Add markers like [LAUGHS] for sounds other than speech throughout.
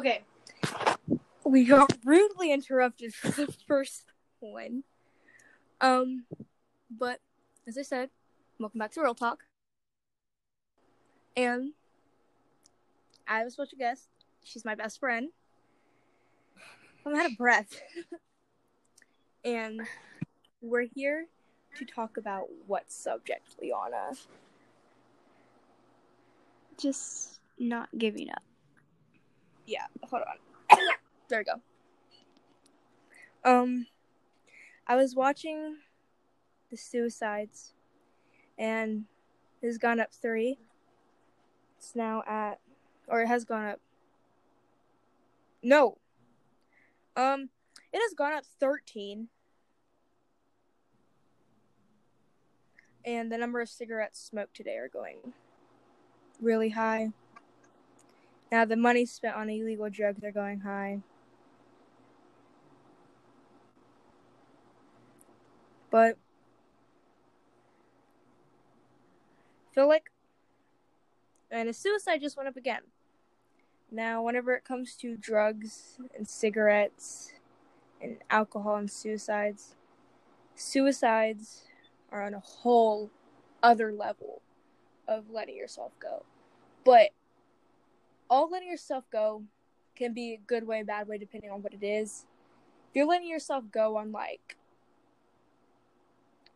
Okay. We got rudely interrupted for the [LAUGHS] first one. Um, but as I said, welcome back to Real Talk. And I have a special guest. She's my best friend. I'm out of breath. [LAUGHS] and we're here to talk about what subject, Liana? Just not giving up. Yeah, hold on. [COUGHS] there we go. Um, I was watching the suicides, and it has gone up three. It's now at, or it has gone up. No. Um, it has gone up thirteen. And the number of cigarettes smoked today are going really high. Now the money spent on illegal drugs are going high. But feel like and a suicide just went up again. Now whenever it comes to drugs and cigarettes and alcohol and suicides, suicides are on a whole other level of letting yourself go. But all letting yourself go can be a good way, bad way, depending on what it is. If you're letting yourself go on like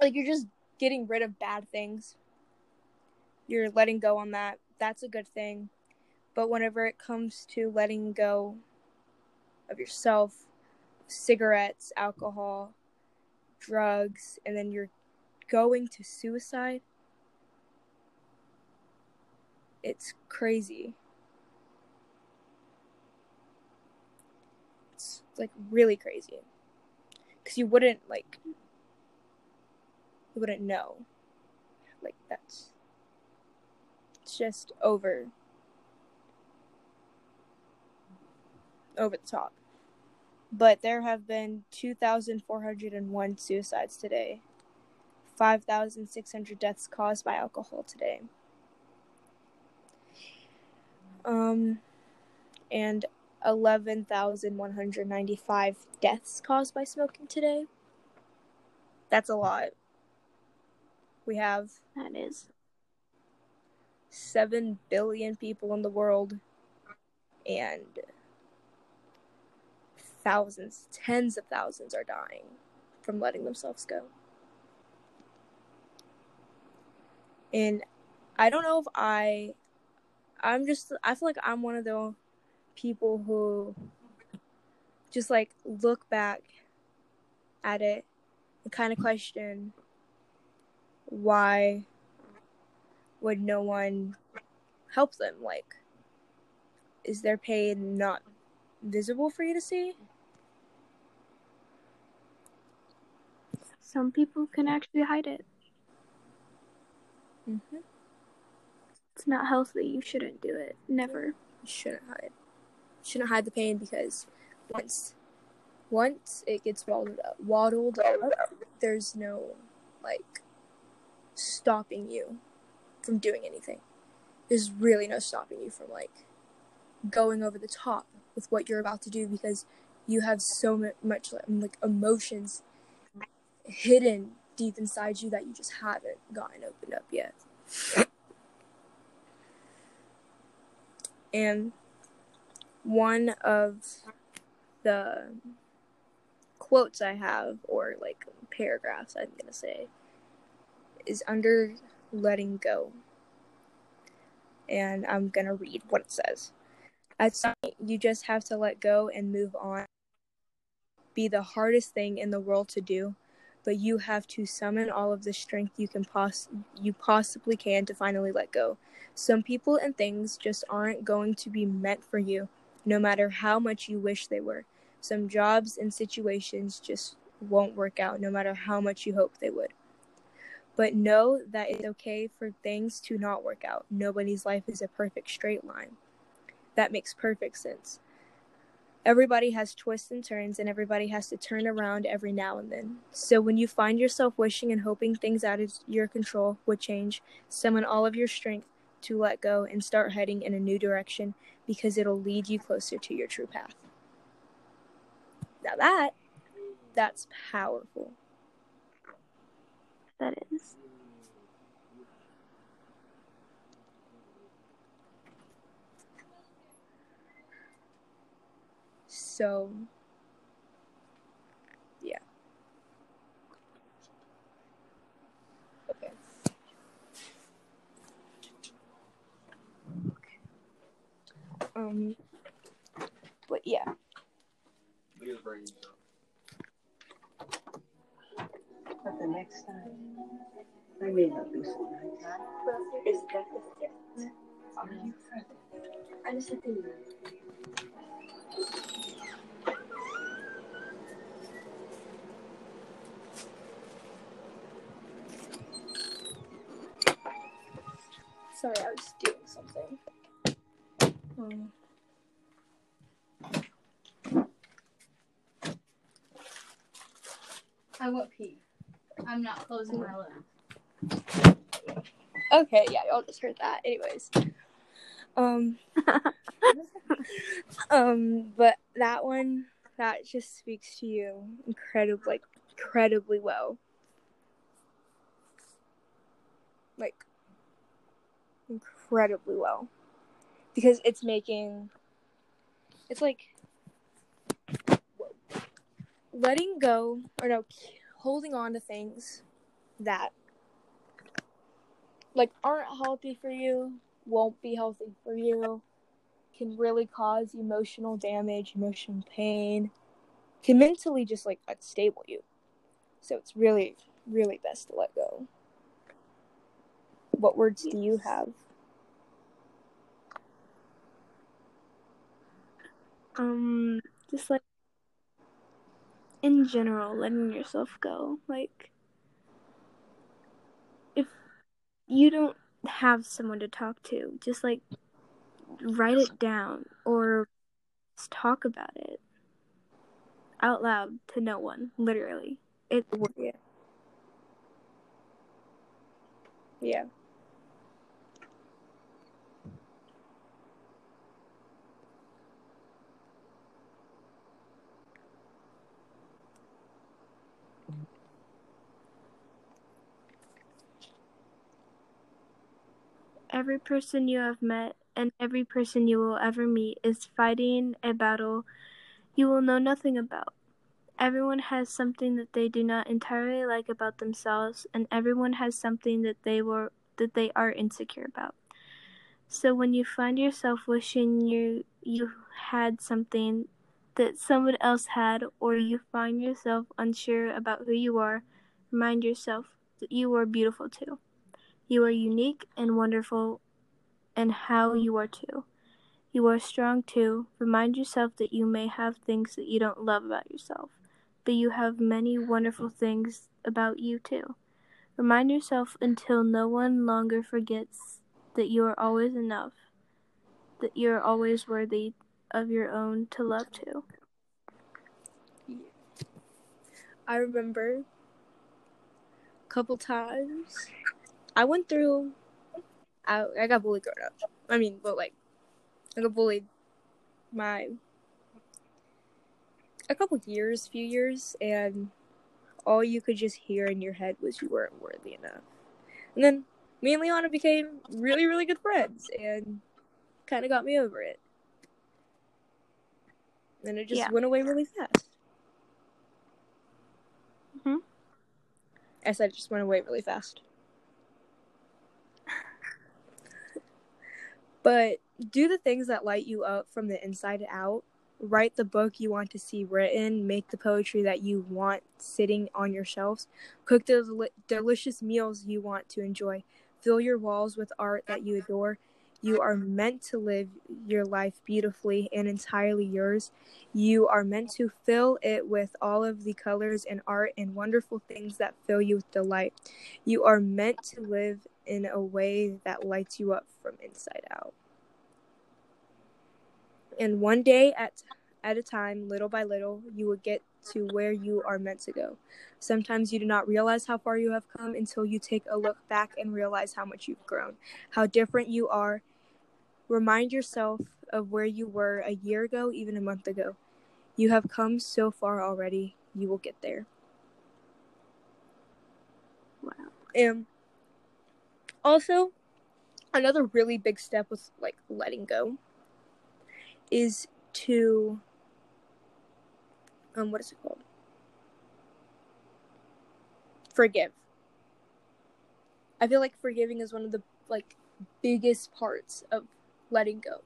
like you're just getting rid of bad things. You're letting go on that. That's a good thing. But whenever it comes to letting go of yourself, cigarettes, alcohol, drugs, and then you're going to suicide, it's crazy. It's like really crazy. Cuz you wouldn't like you wouldn't know. Like that's it's just over over the top. But there have been 2,401 suicides today, 5,600 deaths caused by alcohol today. Um, and 11,195 deaths caused by smoking today. That's a lot. We have That is. 7 billion people in the world and thousands, tens of thousands are dying from letting themselves go. And I don't know if I I'm just I feel like I'm one of the people who just like look back at it and kind of question why would no one help them like is their pain not visible for you to see Some people can actually hide it. mm-hmm. It's not healthy. You shouldn't do it. Never. you shouldn't hide shouldn't hide the pain because once once it gets waddled up, waddled up there's no like stopping you from doing anything. There's really no stopping you from like going over the top with what you're about to do because you have so much like, emotions hidden deep inside you that you just haven't gotten opened up yet. And one of the quotes I have, or like paragraphs, I'm gonna say, is under letting go. And I'm gonna read what it says. At some point, you just have to let go and move on. Be the hardest thing in the world to do, but you have to summon all of the strength you can poss- you possibly can to finally let go. Some people and things just aren't going to be meant for you, no matter how much you wish they were. Some jobs and situations just won't work out, no matter how much you hope they would. But know that it's okay for things to not work out. Nobody's life is a perfect straight line. That makes perfect sense. Everybody has twists and turns, and everybody has to turn around every now and then. So, when you find yourself wishing and hoping things out of your control would change, summon all of your strength, to let go and start heading in a new direction because it'll lead you closer to your true path. Now that that's powerful. That is. So yeah. Okay. Um but yeah. But the next time, I may not be so nice. Is that the threat? Are you friendly? I just have to Sorry, I was doing something. Um, I want pee. I'm not closing my lips. okay, yeah, y'all just heard that. Anyways. Um [LAUGHS] um but that one that just speaks to you incredibly like incredibly well. Like incredibly well. Because it's making it's like letting go or no holding on to things that like aren't healthy for you won't be healthy for you can really cause emotional damage emotional pain can mentally just like unstable you. So it's really really best to let go. What words do you have Um, just like in general, letting yourself go. Like, if you don't have someone to talk to, just like write it down or just talk about it out loud to no one. Literally, it. yeah yeah Every person you have met and every person you will ever meet is fighting a battle you will know nothing about. Everyone has something that they do not entirely like about themselves, and everyone has something that they were that they are insecure about. So when you find yourself wishing you you had something that someone else had, or you find yourself unsure about who you are, remind yourself that you are beautiful too. You are unique and wonderful, and how you are too. You are strong too. Remind yourself that you may have things that you don't love about yourself, but you have many wonderful things about you too. Remind yourself until no one longer forgets that you are always enough, that you are always worthy of your own to love too. I remember a couple times I went through. I I got bullied growing up. I mean, but like, I got bullied my a couple years, few years, and all you could just hear in your head was you weren't worthy enough. And then me and Liana became really, really good friends, and kind of got me over it. And it just Yeah. went away really fast. Mhm. I said it just went away really fast. But do the things that light you up from the inside out. Write the book you want to see written. Make the poetry that you want sitting on your shelves. Cook the deli- delicious meals you want to enjoy. Fill your walls with art that you adore. You are meant to live your life beautifully and entirely yours. You are meant to fill it with all of the colors and art and wonderful things that fill you with delight. You are meant to live in a way that lights you up from inside out. And one day at at a time, little by little, you will get to where you are meant to go. Sometimes you do not realize how far you have come until you take a look back and realize how much you've grown, how different you are. Remind yourself of where you were a year ago, even a month ago. You have come so far already. You will get there. Wow. And also, another really big step with like letting go is to um what is it called? Forgive. I feel like forgiving is one of the like biggest parts of letting go.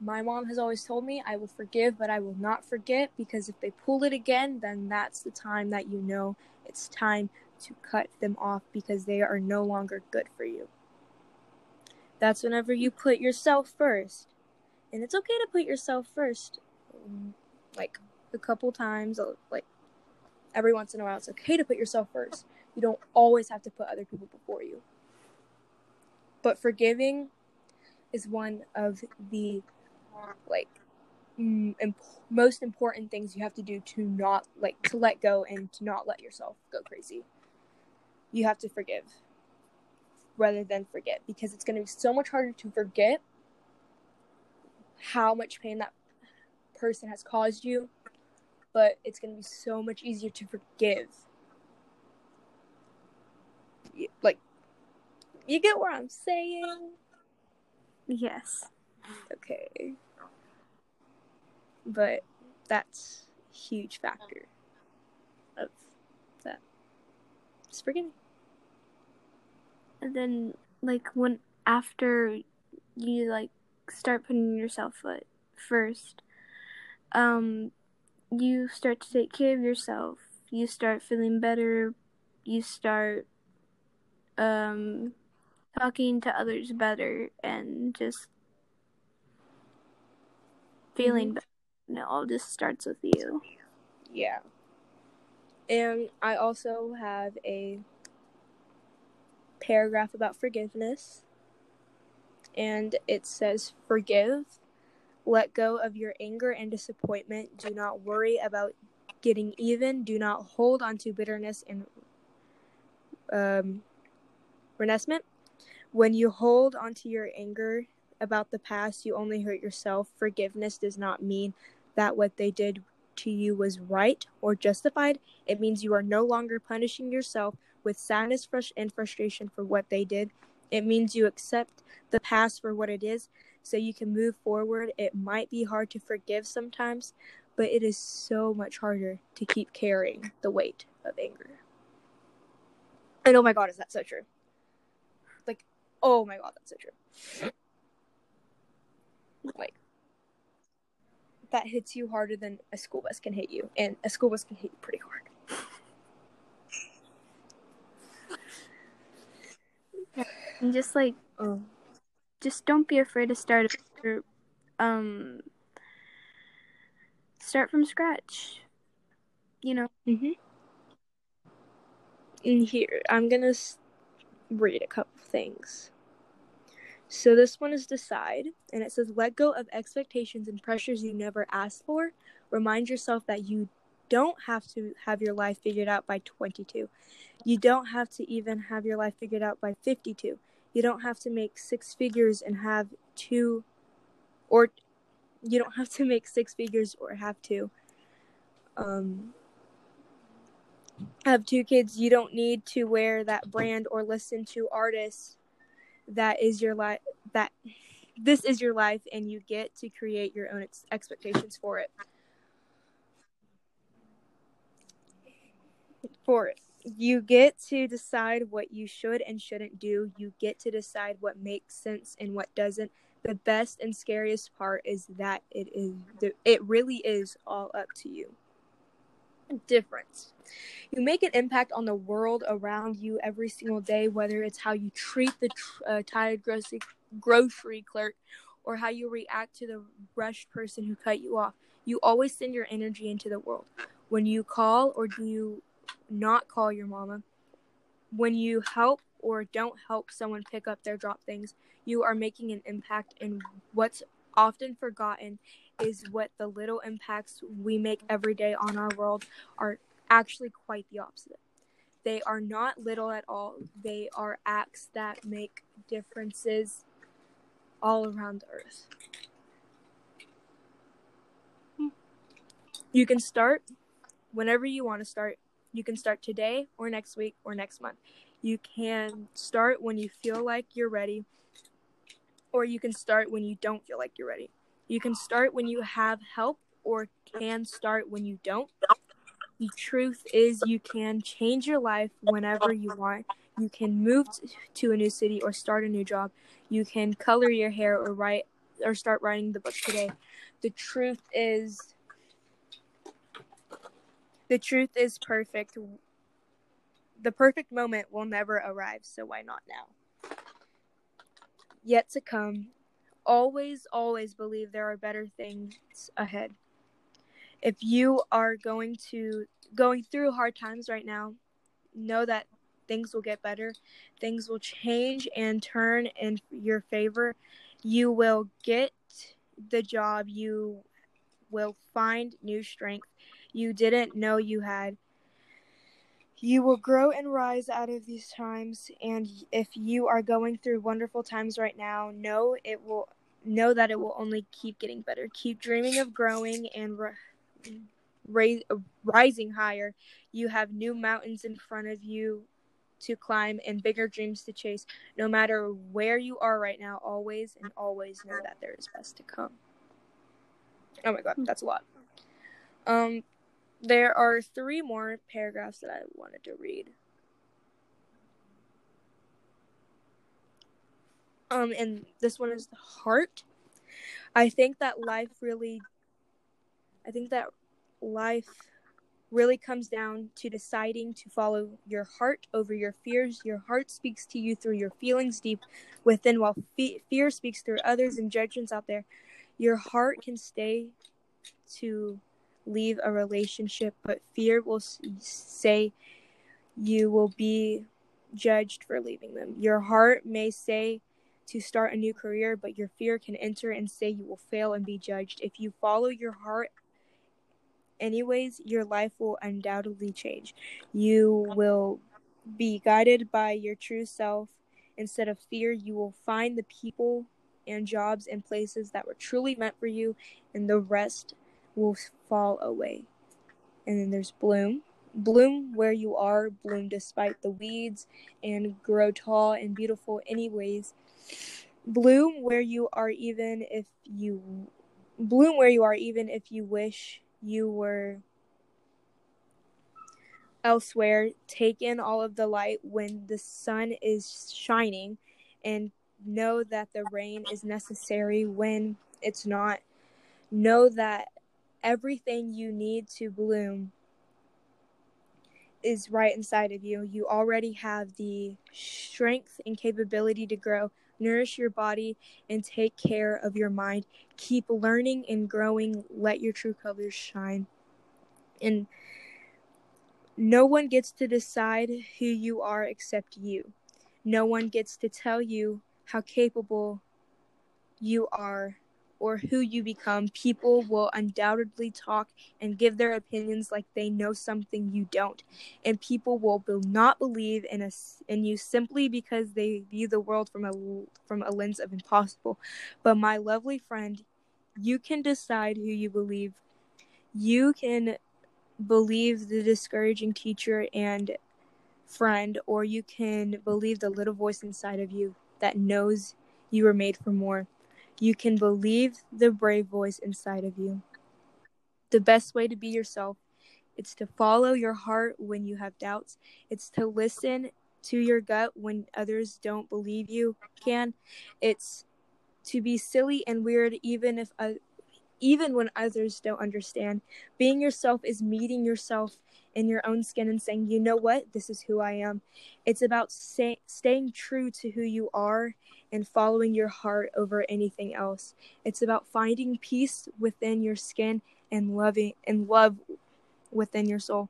My mom has always told me I will forgive, but I will not forget because if they pull it again, then that's the time that you know it's time to cut them off because they are no longer good for you. That's whenever you put yourself first. And it's okay to put yourself first. um, Like a couple times, uh, like every once in a while, it's okay to put yourself first. You don't always have to put other people before you. But forgiving is one of the like imp- most important things you have to do to not like to let go and to not let yourself go crazy. You have to forgive rather than forget because it's going to be so much harder to forget how much pain that person has caused you, but it's going to be so much easier to forgive. Like, you get what I'm saying? Yes. Okay. But that's a huge factor of that. Forgiving. And then like when after you like start putting yourself foot first, um you start to take care of yourself. You start feeling better. You start um talking to others better and just feeling better. And it all just starts with you. Yeah. And I also have a paragraph about forgiveness. And it says, Forgive, let go of your anger and disappointment. Do not worry about getting even. Do not hold on to bitterness and um, resentment. When you hold onto your anger about the past, you only hurt yourself. Forgiveness does not mean that what they did to you was right or justified. It means you are no longer punishing yourself with sadness and frustration for what they did. It means you accept the past for what it is so you can move forward. It might be hard to forgive sometimes, but it is so much harder to keep carrying the weight of anger. And oh my god, is that so true? Like, oh my god, that's so true. Like, that hits you harder than a school bus can hit you, and a school bus can hit you pretty hard. And just like Um, just don't be afraid to start over. um start from scratch. You know. Mm-hmm. In here, I'm gonna read a couple things. So this one is decide, and it says let go of expectations and pressures you never asked for. Remind yourself that you don't have to have your life figured out by 22. You don't have to even have your life figured out by 52. You don't have to make six figures and have two, or you don't have to make six figures or have two. Um, have two kids, you don't need to wear that brand or listen to artists. That is your life. That this is your life, and you get to create your own ex- expectations for it. For it, you get to decide what you should and shouldn't do. You get to decide what makes sense and what doesn't. The best and scariest part is that it is. It really is all up to you. Difference. You make an impact on the world around you every single day, whether it's how you treat the uh, tired grocery grocery clerk or how you react to the rushed person who cut you off. You always send your energy into the world. When you call or do you not call your mama, when you help or don't help someone pick up their drop things, you are making an impact in what's often forgotten is what the little impacts we make every day on our world are actually quite the opposite. They are not little at all. They are acts that make differences all around the earth. You can start whenever you want to start. You can start today or next week or next month. You can start when you feel like you're ready, or you can start when you don't feel like you're ready. You can start when you have help, or can start when you don't. The truth is, you can change your life whenever you want. You can move to a new city or start a new job. You can color your hair or write or start writing the book today. The truth is, the truth is perfect. The perfect moment will never arrive, so why not now? Yet to come. Always, always believe there are better things ahead. If you are going to going through hard times right now, know that things will get better. Things will change and turn in your favor. You will get the job. You will find new strength you didn't know you had. You will grow and rise out of these times, and if you are going through wonderful times right now, know it will know that it will only keep getting better. Keep dreaming of growing and raise, rising higher. You have new mountains in front of you to climb and bigger dreams to chase. No matter where you are right now, always and always know that there is best to come. Oh my god, that's a lot. Um, there are three more paragraphs that I wanted to read. Um, and this one is the heart. I think that life really, I think that life really comes down to deciding to follow your heart over your fears. Your heart speaks to you through your feelings deep within, while fe- fear speaks through others and judgments out there. Your heart can stay to leave a relationship, but fear will say you will be judged for leaving them. Your heart may say to start a new career, but your fear can enter and say you will fail and be judged. If you follow your heart, anyways, your life will undoubtedly change. You will be guided by your true self. Instead of fear, you will find the people and jobs and places that were truly meant for you, and the rest will fall away. And then there's bloom. Bloom where you are, bloom despite the weeds, and grow tall and beautiful, anyways. Bloom where you are, even if you bloom where you are, even if you wish you were elsewhere. Take in all of the light when the sun is shining, and know that the rain is necessary when it's not. Know that everything you need to bloom is right inside of you. You already have the strength and capability to grow. Nourish your body and take care of your mind. Keep learning and growing. Let your true colors shine. And no one gets to decide who you are except you. No one gets to tell you how capable you are or who you become, people will undoubtedly talk and give their opinions like they know something you don't. And people will not believe in us in you simply because they view the world from a from a lens of impossible. But my lovely friend, you can decide who you believe. You can believe the discouraging teacher and friend or you can believe the little voice inside of you that knows you were made for more. You can believe the brave voice inside of you. The best way to be yourself it's to follow your heart when you have doubts. It's to listen to your gut when others don't believe you can. It's to be silly and weird even if even when others don't understand. Being yourself is meeting yourself in your own skin and saying, "You know what? This is who I am." It's about staying true to who you are and following your heart over anything else. It's about finding peace within your skin and loving and love within your soul.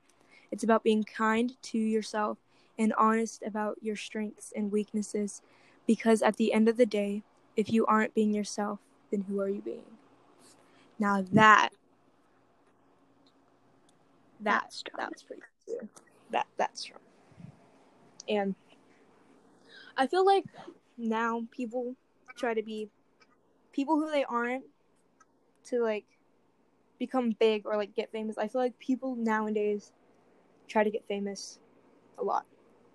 It's about being kind to yourself and honest about your strengths and weaknesses because at the end of the day, if you aren't being yourself, then who are you being? Now that that That's strong. that's pretty cool. That that's strong. And I feel like now people try to be people who they aren't to like become big or like get famous. I feel like people nowadays try to get famous a lot.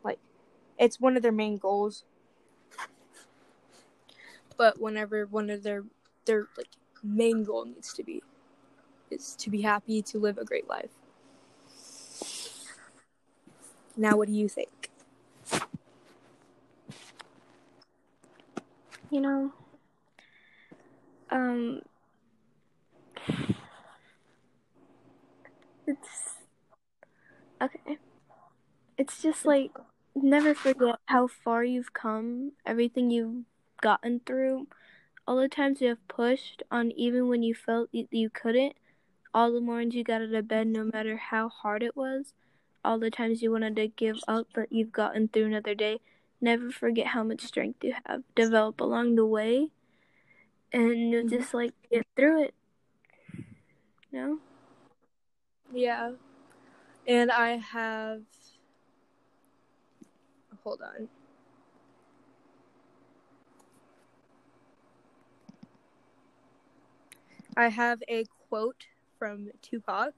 Like it's one of their main goals. But whenever one of their their like main goal needs to be is to be happy to live a great life. Now what do you think? You know, um, it's okay. It's just like never forget how far you've come, everything you've gotten through, all the times you have pushed on, even when you felt you, couldn't, all the mornings you got out of bed, no matter how hard it was, all the times you wanted to give up, but you've gotten through another day. Never forget how much strength you have developed along the way, and you'll just like get through it. No? Yeah. And I have hold on. I have a quote from Tupac.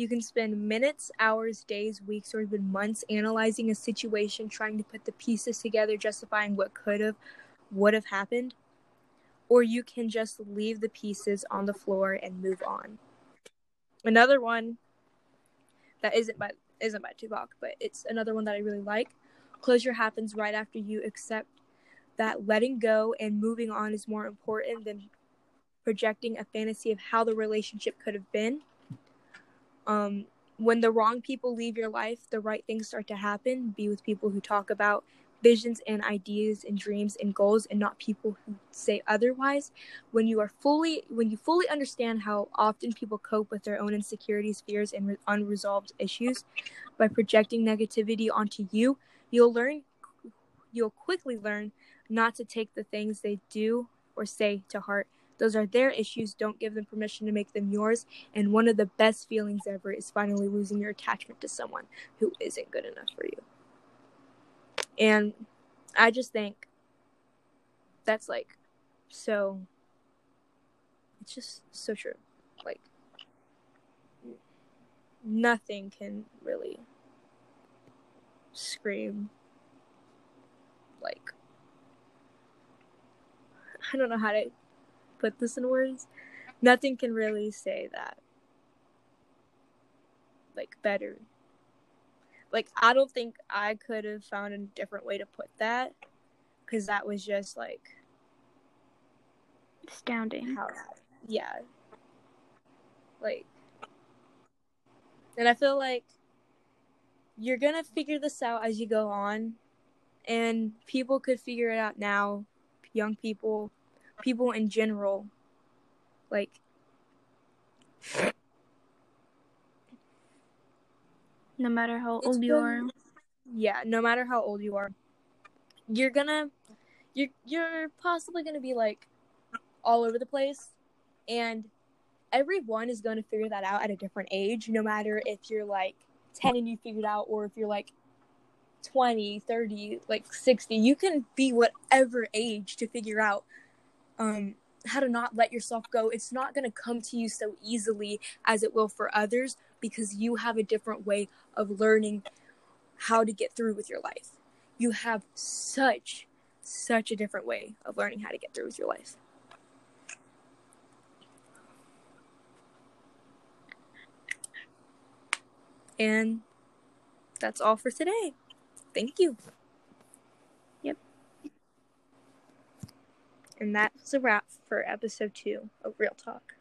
You can spend minutes, hours, days, weeks, or even months analyzing a situation, trying to put the pieces together, justifying what could have, would have happened. Or you can just leave the pieces on the floor and move on. Another one that isn't by isn't by Tupac, but it's another one that I really like. Closure happens right after you accept that letting go and moving on is more important than projecting a fantasy of how the relationship could have been. Um, when the wrong people leave your life, the right things start to happen. Be with people who talk about visions and ideas and dreams and goals and not people who say otherwise when you are fully when you fully understand how often people cope with their own insecurities fears and re- unresolved issues by projecting negativity onto you you'll learn you'll quickly learn not to take the things they do or say to heart those are their issues. Don't give them permission to make them yours. And one of the best feelings ever is finally losing your attachment to someone who isn't good enough for you. And I just think that's like so it's just so true. Like nothing can really scream like I don't know how to put this in words. Nothing can really say that like better like I don't think I could have found a different way to put that because that was just like Astounding. how yeah like and I feel like you're gonna figure this out as you go on and people could figure it out now young people people in general like No matter how old you are. yeah no matter how old you are you're gonna you're you're possibly gonna be like all over the place and everyone is to figure that out at a different age no matter if you're like 10 and you figured out or if you're like 20 30 like 60 you can be whatever age to figure out um how to not let yourself go. It's not going to come to you so easily as it will for others because you have a different way of learning how to get through with your life. You have such such a different way of learning how to get through with your life. And that's all for today. Thank you and that's a wrap for episode two of real talk